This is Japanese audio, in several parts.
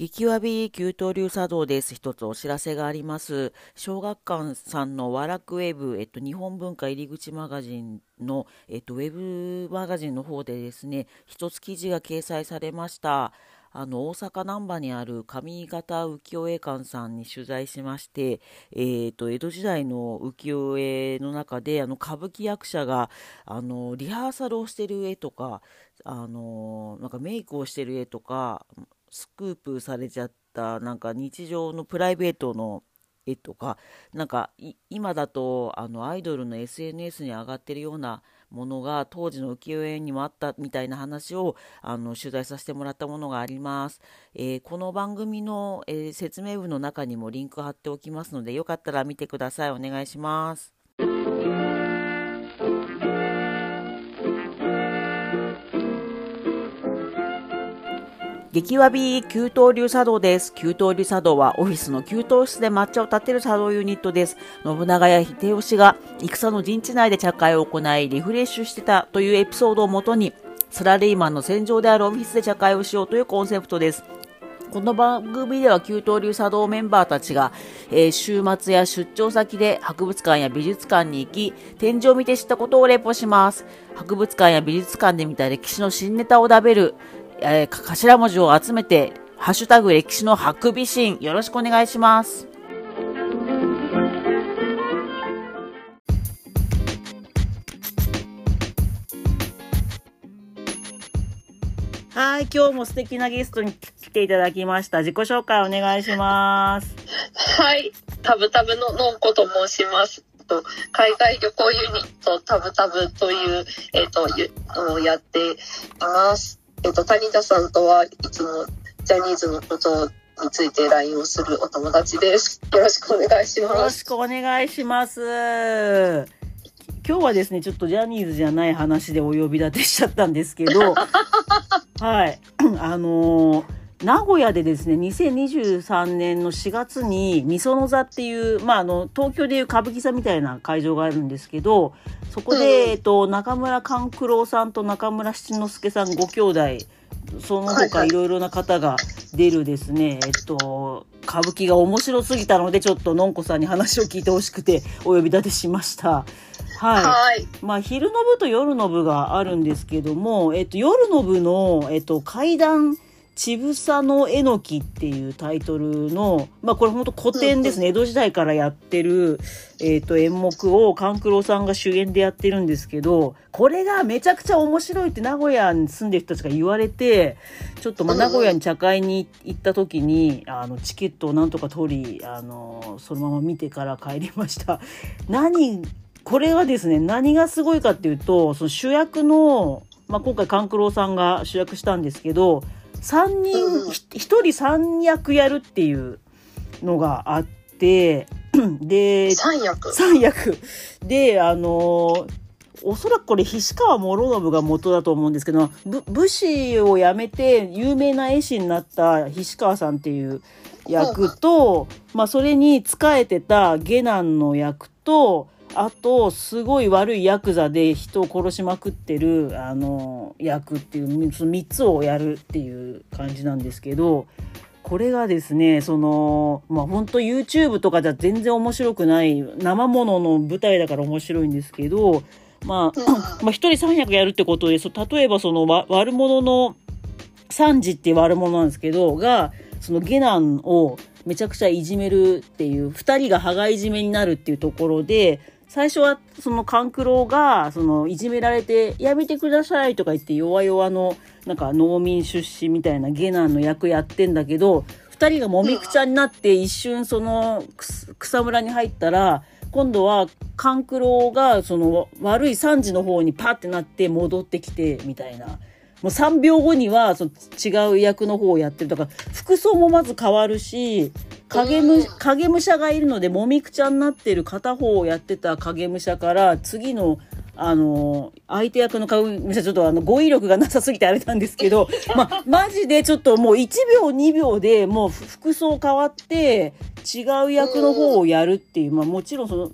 激わび給湯流茶道です。一つお知らせがあります。小学館さんのワラクウェブ、えっと、日本文化入り口マガジンの、えっと、ウェブマガジンの方でですね、一つ記事が掲載されました。あの、大阪難波にある上方浮世絵館さんに取材しまして、えー、と、江戸時代の浮世絵の中で、あの、歌舞伎役者が、あの、リハーサルをしてる絵とか、あの、なんかメイクをしてる絵とか、スクープされちゃったなんか日常のプライベートの絵とかなんか今だとあのアイドルの SNS に上がってるようなものが当時の浮世絵にもあったみたいな話をあの取材させてもらったものがあります。えー、この番組の、えー、説明文の中にもリンク貼っておきますのでよかったら見てください。お願いします。激わび給湯流茶道です。給湯流茶道はオフィスの給湯室で抹茶を立てる茶道ユニットです。信長や秀吉が戦の陣地内で茶会を行いリフレッシュしてたというエピソードをもとにサラリーマンの戦場であるオフィスで茶会をしようというコンセプトです。この番組では給湯流茶道メンバーたちが、えー、週末や出張先で博物館や美術館に行き、展示を見て知ったことをレポします。博物館や美術館で見た歴史の新ネタを食べる、えー、頭文字を集めて、ハッシュタグ歴史のハクビシン、よろしくお願いします。はい、今日も素敵なゲストに来ていただきました。自己紹介お願いします。はい、タブタブののんこと申します。海外旅行ユニットタブタブという、えっ、ー、と、をやっています。えっと、谷田さんとはいつもジャニーズのことについて LINE をするお友達です。よろしくお願いします。よろしくお願いします。今日はですね、ちょっとジャニーズじゃない話でお呼び立てしちゃったんですけど、はい。あのー、名古屋でですね、2023年の4月に、みその座っていう、まあ、あの、東京でいう歌舞伎座みたいな会場があるんですけど、そこで、えっと、中村勘九郎さんと中村七之助さんご兄弟、その他いろいろな方が出るですね、えっと、歌舞伎が面白すぎたので、ちょっとのんこさんに話を聞いてほしくてお呼び立てしました。はい。はい、まあ、昼の部と夜の部があるんですけども、えっと、夜の部の、えっと、階段、ちぶさのえのきっていうタイトルの、まあこれ本当古典ですね。江戸時代からやってる、えっ、ー、と演目を勘九郎さんが主演でやってるんですけど、これがめちゃくちゃ面白いって名古屋に住んでる人たちが言われて、ちょっとまあ名古屋に茶会に行った時に、あの、チケットをなんとか取り、あの、そのまま見てから帰りました。何、これはですね、何がすごいかっていうと、その主役の、まあ今回勘九郎さんが主役したんですけど、3人、1人3役やるっていうのがあって、で、3役 ?3 役。で、あのおそらくこれ、菱川諸信が元だと思うんですけど、武士を辞めて有名な絵師になった菱川さんっていう役と、まあ、それに仕えてた下男の役と、あと、すごい悪いヤクザで人を殺しまくってる、あの、役っていう、その3つをやるっていう感じなんですけど、これがですね、その、まあ、本当 YouTube とかじゃ全然面白くない、生ものの舞台だから面白いんですけど、まあ、まあ、一人三役やるってことで、そ例えばその、悪者の、三次っていう悪者なんですけど、が、その下男をめちゃくちゃいじめるっていう、二人が羽交い締めになるっていうところで、最初はその勘九郎が、そのいじめられて、やめてくださいとか言って弱々の、なんか農民出身みたいな下男の役やってんだけど、二人がもみくちゃになって一瞬その草むらに入ったら、今度は勘九郎がその悪い三時の方にパッてなって戻ってきてみたいな。もう3秒後にはその違う役の方をやってる。だか服装もまず変わるし、影武影武者がいるのでもみくちゃになってる片方をやってた影武者から次のあの相手役の影武者ちょっとあの語彙力がなさすぎてあれなんですけど、ま、マジでちょっともう1秒2秒でもう服装変わって違う役の方をやるっていう、まあ、もちろんその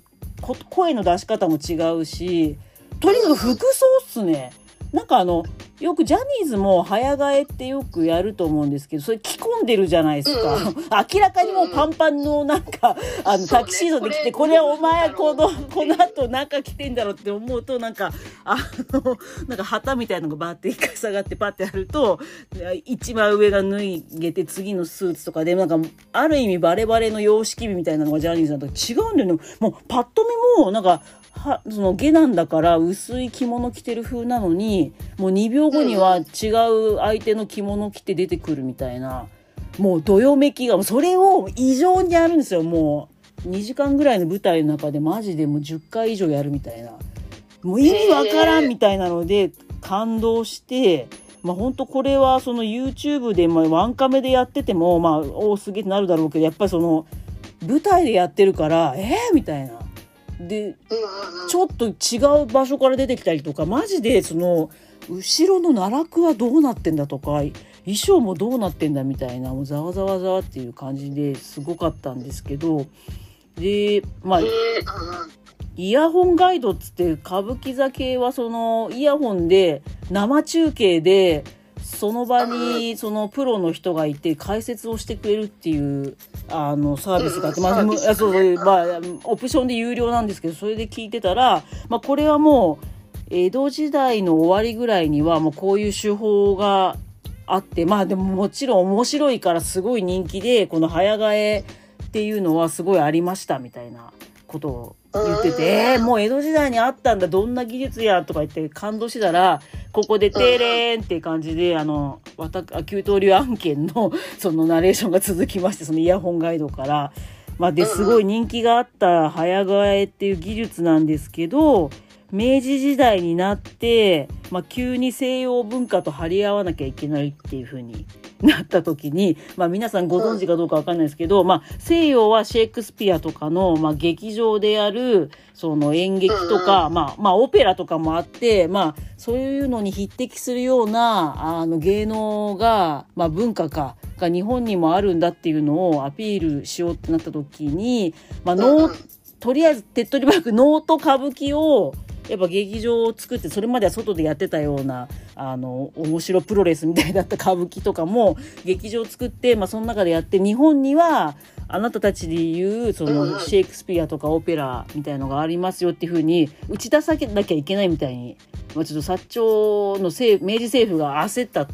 声の出し方も違うしとにかく服装っすね。なんかあのよくジャニーズも早替えってよくやると思うんですけど、それ着込んでるじゃないですか。うん明らかにもうパンパンのなんか、あの、そうねタキシードで着て、これこれはお前どこの、この後中着てんだろうって思うと、なんか、あの、なんか旗みたいのがバーって一回下がってパッてやると、一番上が脱げて次のスーツとかで、なんか、ある意味バレバレの様式美みたいなのがジャニーズだと違うんだよね。もうパッと見も、なんか、はその下なんだから薄い着物着てる風なのにもう2秒後には違う相手の着物着て出てくるみたいなもうどよめきがそれを異常にやるんですよもう2時間ぐらいの舞台の中でマジでもう10回以上やるみたいなもう意味わからんみたいなので感動して。まあ本当これはその YouTube でまあワンカメでやっててもまあおおすげえってなるだろうけどやっぱりその舞台でやってるからえー、みたいな。でちょっと違う場所から出てきたりとかマジでその後ろの奈落はどうなってんだとか衣装もどうなってんだみたいなもうざわざわざわっていう感じですごかったんですけどでまあイヤホンガイドっつって歌舞伎座系はそのイヤホンで生中継でその場にそのプロの人がいて解説をしてくれるっていうあのサービスがあって、まあ、うんうんあそうそうまあオプションで有料なんですけどそれで聞いてたら、まあ、これはもう江戸時代の終わりぐらいにはもうこういう手法があってまあでももちろん面白いからすごい人気でこの早替えっていうのはすごいありましたみたいなことを言ってて、えーもう江戸時代にあったんだどんな技術やとか言って感動してたらここで「てれーん」って感じであのわた給湯流案件の そのナレーションが続きましてそのイヤホンガイドから。まあ、ですごい人気があった早替えっていう技術なんですけど明治時代になって、まあ、急に西洋文化と張り合わなきゃいけないっていう風になった時に、まあ、皆さんご存知かどうかわかんないですけど、まあ、西洋はシェイクスピアとかの、まあ、劇場でやるその演劇とか、まあ、まあオペラとかもあって、まあ、そういうのに匹敵するようなあの芸能が、まあ、文化かが日本にもあるんだっていうのをアピールしようってなった時に、まあ、ノーとりあえず手っ取り早く能と歌舞伎をやっぱ劇場を作ってそれまでは外でやってたようなあの面白プロレスみたいだった歌舞伎とかも劇場を作って、まあ、その中でやって日本にはあなたたちで言うそのシェイクスピアとかオペラみたいのがありますよっていうふうに打ち出さなきゃいけないみたいに、まあ、ちょっと薩長の政明治政府が焦った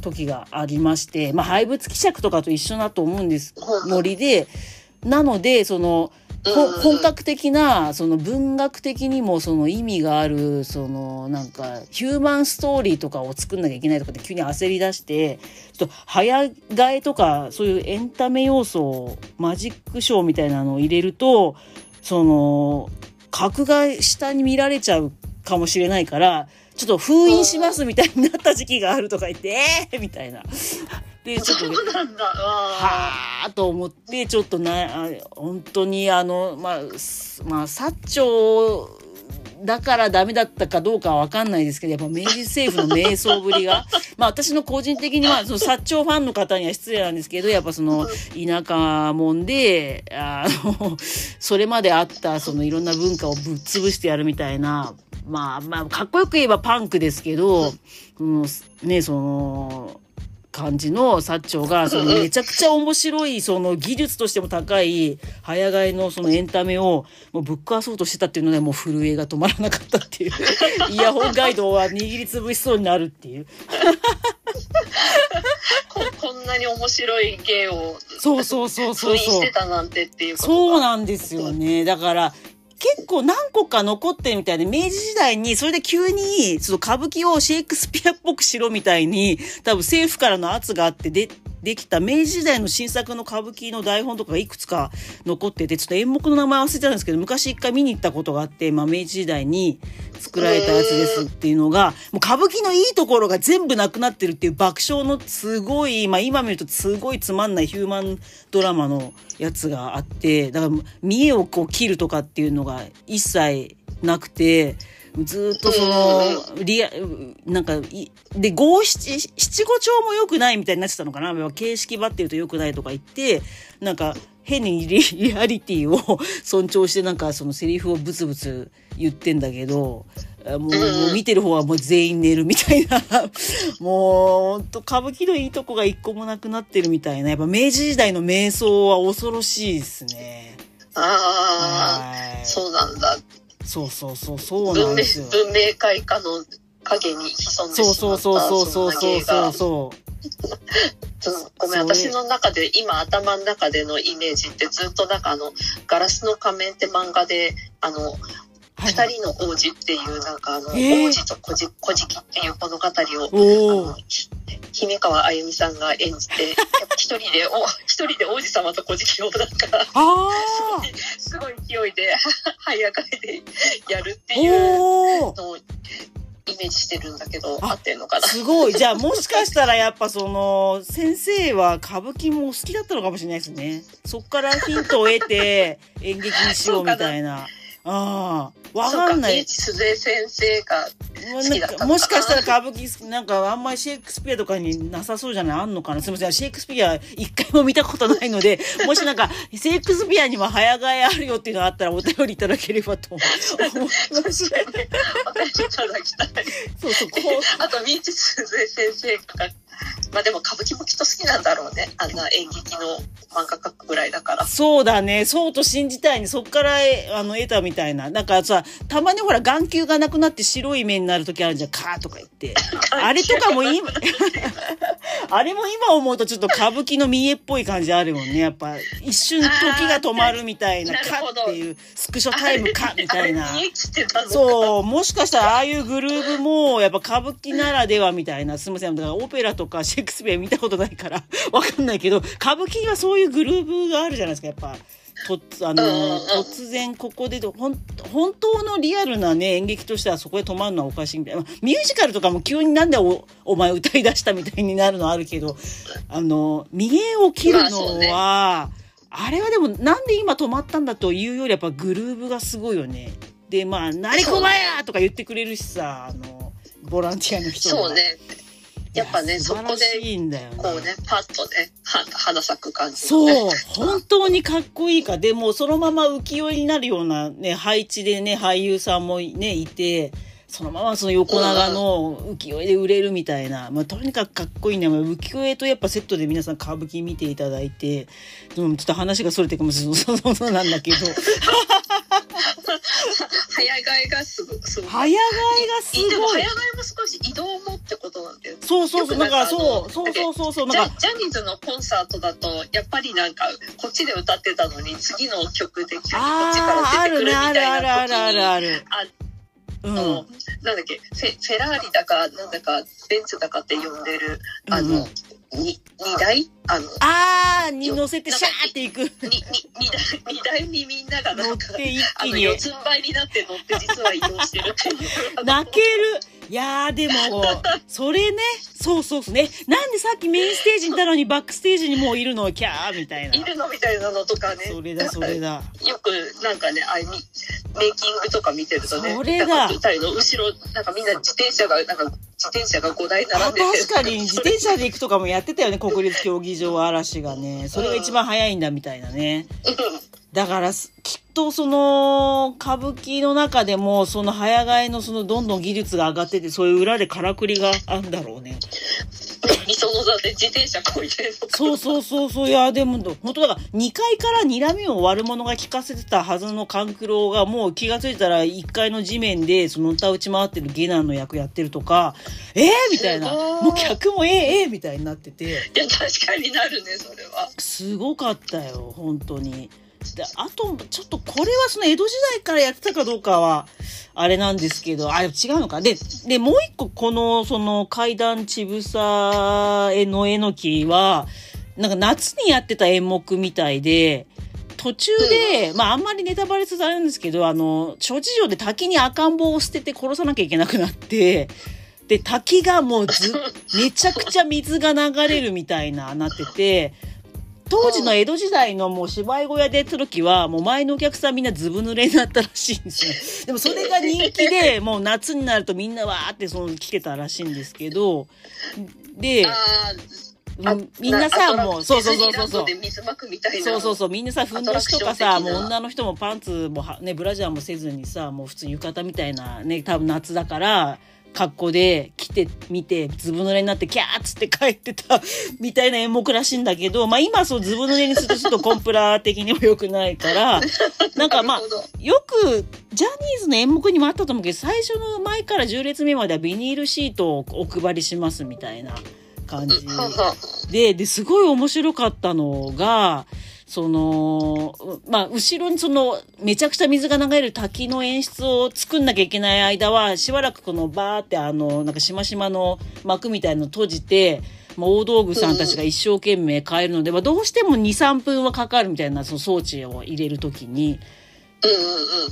時がありまして、まあ、廃仏希釈とかと一緒だと思うんですノリで。なのでそのほ本格的なその文学的にもその意味があるそのなんかヒューマンストーリーとかを作んなきゃいけないとかって急に焦り出してちょっと早替えとかそういうエンタメ要素をマジックショーみたいなのを入れるとその格が下に見られちゃうかもしれないからちょっと封印しますみたいになった時期があるとか言ってえーみたいな。でちょっとはあと思ってちょっとなあ本当にあのまあすまあ薩長だからダメだったかどうかは分かんないですけどやっぱ明治政府の迷走ぶりが。まあ私の個人的にはその薩長ファンの方には失礼なんですけどやっぱその田舎もんであのそれまであったそのいろんな文化をぶっ潰してやるみたいなまあまあかっこよく言えばパンクですけど、うん、ねその感じの薩長がそのめちゃくちゃ面白いその技術としても高い早替えのそのエンタメをもうぶっ壊そうとしてたっていうのでもう震えが止まらなかったっていう。イヤホンガイドは握りつぶしそうになるっていう。こ こんなに面白い芸をそうそうそうそうそう。封印してたなんてっていうことそうがなんですよね。だから結構何個か残ってるみたいで明治時代にそれで急にその歌舞伎をシェイクスピアっぽくしろみたいに多分政府からの圧があってでできた明治時代の新作の歌舞伎の台本とかがいくつか残っててちょっと演目の名前忘れてたんですけど昔一回見に行ったことがあって、まあ、明治時代に作られたやつですっていうのがもう歌舞伎のいいところが全部なくなってるっていう爆笑のすごい、まあ、今見るとすごいつまんないヒューマンドラマのやつがあってだから見栄をこう切るとかっていうのが一切なくてずーっとその、リア、なんか、いで、五七、七五調も良くないみたいになってたのかな？形式ばってると良くないとか言って、なんか、変にリリアリティを 尊重してなんかそのセリフをブツブツ言ってんだけど、あもうもう見てる方はもう全員寝るみたいな。もう、ほんと歌舞伎のいいとこが一個もなくなってるみたいな。やっぱ明治時代の瞑想は恐ろしいですね。ああ、はい。そうなんだ。そうそうそう、そうなんですよ。文明開化の影に潜んでしまったそうそうそうそうそうそうそうごめん、私の中で、今頭の中でのイメージってずっとなんかあの、ガラスの仮面って漫画で、あの、はい二人の王子っていうなんかあの、えー王子と小じ小じきっていう物語を、姫川あゆみさんが演じて、一人で、お、一人で王子様と小じきをなんか、あすごい勢いで、早替えでやるってあいうのをイメージしてるんだけど、あ合ってんのかな？すごい。じゃあもしかしたらやっぱその、先生は歌舞伎も好きだったのかもしれないですね。そっからヒントを得て演劇にしようみたいな。ああ。わかんない。そうか、鈴江先生が好きだったもしかしたら歌舞伎好き、なんかあんまりシェイクスピアとかになさそうじゃない？あんのかな？すみません。シェイクスピア一回も見たことないので、もしなんか、シェイクスピアにも早替えあるよっていうのがあったらお便りいただければと思います。お便りいただきたい。そうそう、こう。あと、三内鈴江先生が、まあでも歌舞伎もきっと好きなんだろうね。あんな演劇の漫画描くぐらいだから。そうだね。そうと信じたいね。そっから、えあの、得たみたいな。なんかさ、たまにほら、眼球がなくなって白い目になる時あるじゃん。カーとか言って。あれとかも今、あれも今思うとちょっと歌舞伎の見えっぽい感じあるよね。やっぱ、一瞬時が止まるみたいな、カあーなるほどっていう、スクショタイムカみたいな。そう、もしかしたらああいうグルーブも、やっぱ歌舞伎ならではみたいな、すみません。だからオペラとかシェイクスピア見たことないから、わかんないけど、歌舞伎にはそういうグルーブがあるじゃないですか、やっぱ。とあの、うんうんうん突然ここでほん本当のリアルなね演劇としてはそこで止まるのはおかしいみたいなまあミュージカルとかも急になんでおお前歌い出したみたいになるのあるけどあの見栄を切るのは、あれはでもなんで今止まったんだというよりやっぱグルーブがすごいよね。でまあ「なりこまや!」とか言ってくれるしさあのボランティアの人がそうね。やっぱね、いそこで、いんだよねこうね、パッとね、は花咲く感じ、ね。そう、本当にかっこいいか。でも、そのまま浮世絵になるようなね、配置でね、俳優さんもね、いて、そのままその横長の浮世絵で売れるみたいな、まあ、とにかくかっこいいね。まあ浮世絵とやっぱセットで皆さん歌舞伎見ていただいて、でもちょっと話がそれてるかもしれない。そうそうそうなんだけど、早替えがすごい。早替えがすごいいでも早替。えも少し移動もってことなんだよ。そうそうそう、だからよくそう、そうそうそうそう、ジャなんか、ジャニーズのコンサートだと、やっぱりなんか、こっちで歌ってたのに、次の曲で急にこっちから出てくるみるね、あるあたいるあるあるある。あうん。の、なんだっけ、フェフェラーリだか、なんだか、ベンツだかって呼んでる、あうんうの、に荷台あの、あーに乗せてシャーっていく。に、に、荷台、にみんなが乗って一気に。四つん這いになって乗って実は移動してるっていう。泣けるいやーでも、それね、そうそうそうね。なんでさっきメインステージにいたのにバックステージにもういるのキャーみたいな。いるのみたいなのとかね。それだそれだ。よくなんかね、あいみメイキングとか見てるとね、それだ舞台の後ろ、なんかみんな自転車が、なんか自転車が5台並あんでて。確かに自転車で行くとかもやってたよね、国立競技場嵐がね。それが一番早いんだみたいなね。うんだからす、きっとその、歌舞伎の中でも、その早替えのそのどんどん技術が上がってて、そういう裏でからくりがあるんだろうね。みその座で自転車こいでそうそうそうそう。いや、でも、本当だから、2階から睨みを割る者が聞かせてたはずの勘九郎が、もう気がついたら1階の地面で、その歌打ち回ってる下男の役やってるとか、えー、みたいな。もう客もえー、えー、みたいになってて、いや、確かになるね、それは。すごかったよ、本当に。で、あと、ちょっとこれはその江戸時代からやってたかどうかは、あれなんですけど、あ、違うのか。で、で、もう一個この、その階段ちぶさ絵のえのきは、なんか夏にやってた演目みたいで、途中で、まああんまりネタバレするとあれなんですけど、あの、諸事情で滝に赤ん坊を捨てて殺さなきゃいけなくなって、で、滝がもうず、めちゃくちゃ水が流れるみたいな、なってて、当時の江戸時代のもう芝居小屋でやった時は、もう前のお客さんみんなずぶ濡れになったらしいんですよ。でもそれが人気で、もう夏になるとみんなわーってその来てたらしいんですけど、で、みんなさ、もう、そうそうそうそうそう。で水まくみたいな。そうそうそうみんなさふんどしとかアさもう女の人もパンツもはねブラジャーもせずにさもう普通浴衣みたいなね多分夏だから格好で来てみてずぶ濡れになってキャーっつって帰ってた みたいな演目らしいんだけどまあ今そうずぶ濡れにするとちょっとコンプラ的にも良くないから なんかまあよくジャニーズの演目にもあったと思うけど最初の前から10列目まではビニールシートをお配りしますみたいな感じ。で、で、すごい面白かったのが、その、うまあ、後ろにその、めちゃくちゃ水が流れる滝の演出を作んなきゃいけない間は、しばらくこのバーってあの、なんかしましまの幕みたいの閉じて、まあ、大道具さんたちが一生懸命変えるので、まあ、どうしても2、3分はかかるみたいな、その装置を入れるときに。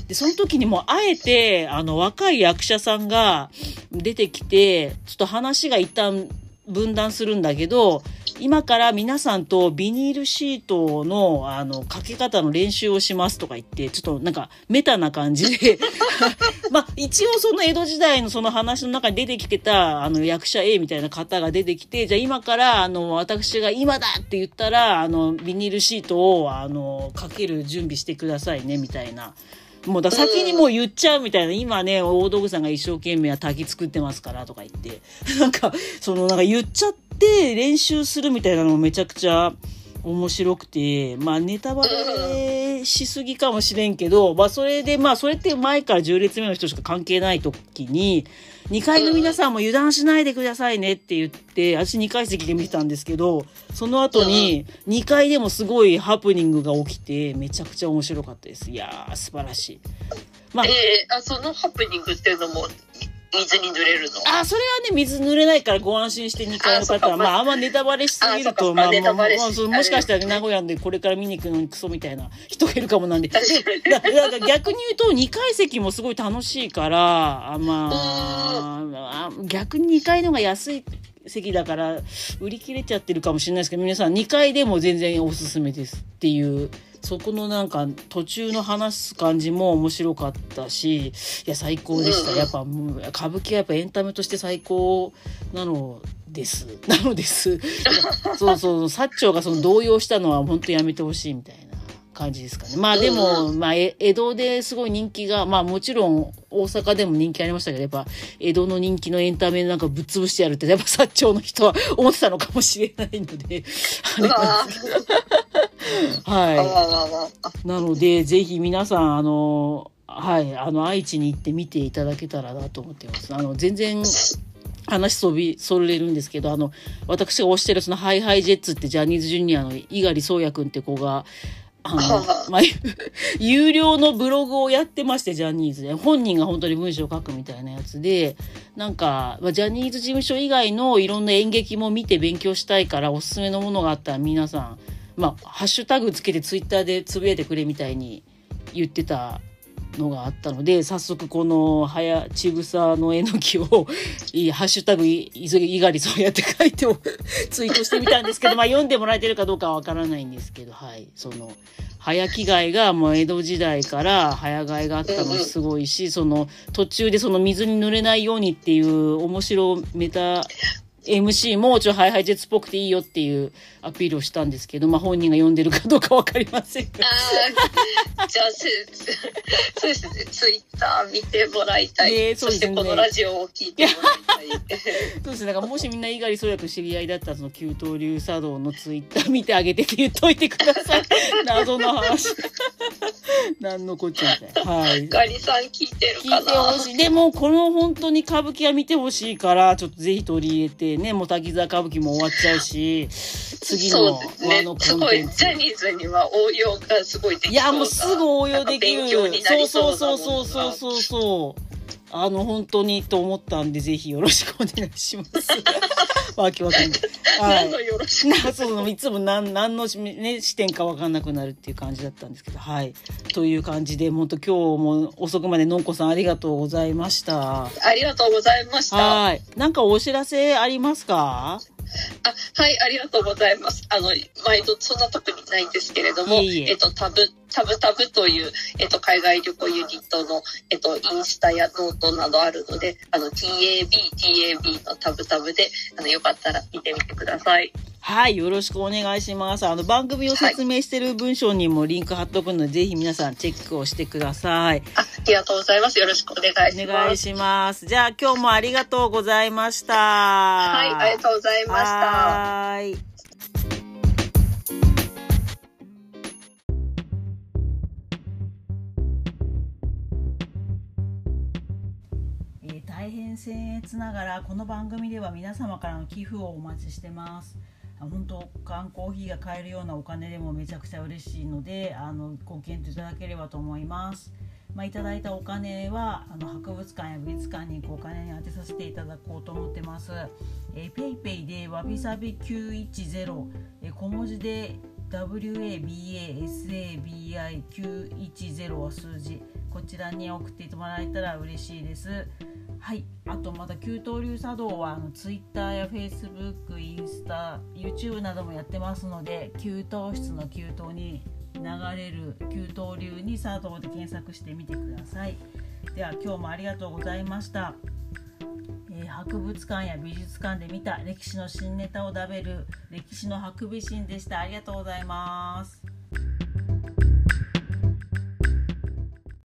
で、その時にもあえて、あの、若い役者さんが出てきて、ちょっと話が一旦分断するんだけど、今から皆さんとビニールシートの、あの、かけ方の練習をしますとか言って、ちょっとなんかメタな感じで、まあ、一応その江戸時代のその話の中に出てきてた、あの、役者 A みたいな方が出てきて、じゃあ今から、あの、私が今だって言ったら、あの、ビニールシートを、あの、かける準備してくださいね、みたいな。もうだ先にもう言っちゃうみたいな、今ね、大道具さんが一生懸命滝作ってますからとか言って、なんか、そのなんか言っちゃって練習するみたいなのもめちゃくちゃ面白くて、まあネタバレしすぎかもしれんけど、まあそれで、まあそれって前から10列目の人しか関係ない時に、2階の皆さんも油断しないでくださいねって言って、私2階席で見てたんですけど、その後に2階でもすごいハプニングが起きて、めちゃくちゃ面白かったです。いやー、素晴らしい。まあええあ、そのハプニングっていうのも、水に濡れるの。あ、それはね、水濡れないからご安心して2階の方は、あまあ、あんまネタバレしすぎると、あまあ、まあ、もしかしたら名古屋でこれから見に行くのにクソみたいな人がいるかもなんで。でだだから 逆に言うと、2階席もすごい楽しいから、あまあ、あ逆に2階の方が安い席だから、売り切れちゃってるかもしれないですけど、皆さん2階でも全然おすすめですっていう。そこのなんか途中の話す感じも面白かったし、いや最高でした。やっぱもう歌舞伎はやっぱエンタメとして最高なのです。なのです。そ うそう、薩長がその動揺したのは本当やめてほしいみたいな感じですかね。まあでも、まあえ江戸ですごい人気が、まあもちろん大阪でも人気ありましたけど、やっぱ江戸の人気のエンタメなんかぶっ潰してやるって、やっぱ薩長の人は思ってたのかもしれないので、あれなんですけどはい。なので、ぜひ皆さん、あの、はい、あの、愛知に行って見ていただけたらなと思ってます。あの、全然、話そび、それるんですけど、あの、私が推してるその、ハイハイジェッツってジャニーズジュニアの猪狩宗也くんって子が、あの、まあ、有料のブログをやってまして、ジャニーズで。本人が本当に文章を書くみたいなやつで、なんか、まあジャニーズ事務所以外のいろんな演劇も見て勉強したいから、おすすめのものがあったら皆さん、まあ、ハッシュタグつけてツイッターでつぶやいてくれみたいに言ってたのがあったので、早速この、はや、ちぐさのえのきを、いい、ハッシュタグ、い、いがりそうやって書いておツイートしてみたんですけど、まあ読んでもらえてるかどうかはわからないんですけど、はい。その、早着替えがもう江戸時代から早替えがあったのすごいし、その途中でその水に濡れないようにっていう面白メタ MC もちょっとハイハイジェッツっぽくていいよっていうアピールをしたんですけど、まあ本人が読んでるかどうかわかりませんが。あーじゃあ、せそうですね。ツイッター見てもらいたい。ねそうですねそしてこのラジオを聞いてもらいたい。そうですね。だからもしみんな猪狩宗也君知り合いだったらその九刀流茶道のツイッター見てあげてって言っといてください。謎の話。何のこっちゃみたいな。はい。ガリさん聞いてる聞いてかなほしい。でも、この本当に歌舞伎は見てほしいから、ちょっとぜひ取り入れてね、もう滝沢歌舞伎も終わっちゃうし、次の和のね。すごい、コンテンツジ。ャニーズには応用がすごいできそういや、もうすぐ応用できる。そうそうそうそうそうそうそう。あの、本当にと思ったんで、ぜひよろしくお願いします。わけわかんない。はい何の。よろしく。なそういつも何何のし、ね、視点か分かんなくなるっていう感じだったんですけどはいという感じで本当今日も遅くまでのんこさんありがとうございましたありがとうございました。はいなんかお知らせありますか？あ、はい、ありがとうございます。あの、毎度そんな特にないんですけれども、いえいええっと、タブ、タブタブという、えっと、海外旅行ユニットの、えっと、インスタやノートなどあるので、あの、TAB、TAB のタブタブで、あの、よかったら見てみてください。はい、よろしくお願いします。あの、番組を説明してる文章にもリンク貼っとくので、ぜひ皆さんチェックをしてください。あ、ありがとうございます。よろしくお願いしお願います。します。じゃあ今日もありがとうございました。はい、ありがとうございました。は。僭越ながらこの番組では皆様からの寄付をお待ちしてます。あ本当缶コーヒーが買えるようなお金でもめちゃくちゃ嬉しいのであのご検討いただければと思います。まあ、いただいたお金はあの博物館や美術館に行くお金に当てさせていただこうと思ってます。えー、ペイペイでわびさび910、えー小文字で WABASABI910 は数字こちらに送ってもらえたら嬉しいです。はい、あとまた給湯流茶道はあの Twitter や Facebook、インスタ、YouTube などもやってますので給湯室の給湯に流れる給湯流に茶道で検索してみてください。では今日もありがとうございました。えー博物館や美術館で見た歴史の新ネタを食べる歴史のハクビシンでした。ありがとうございます。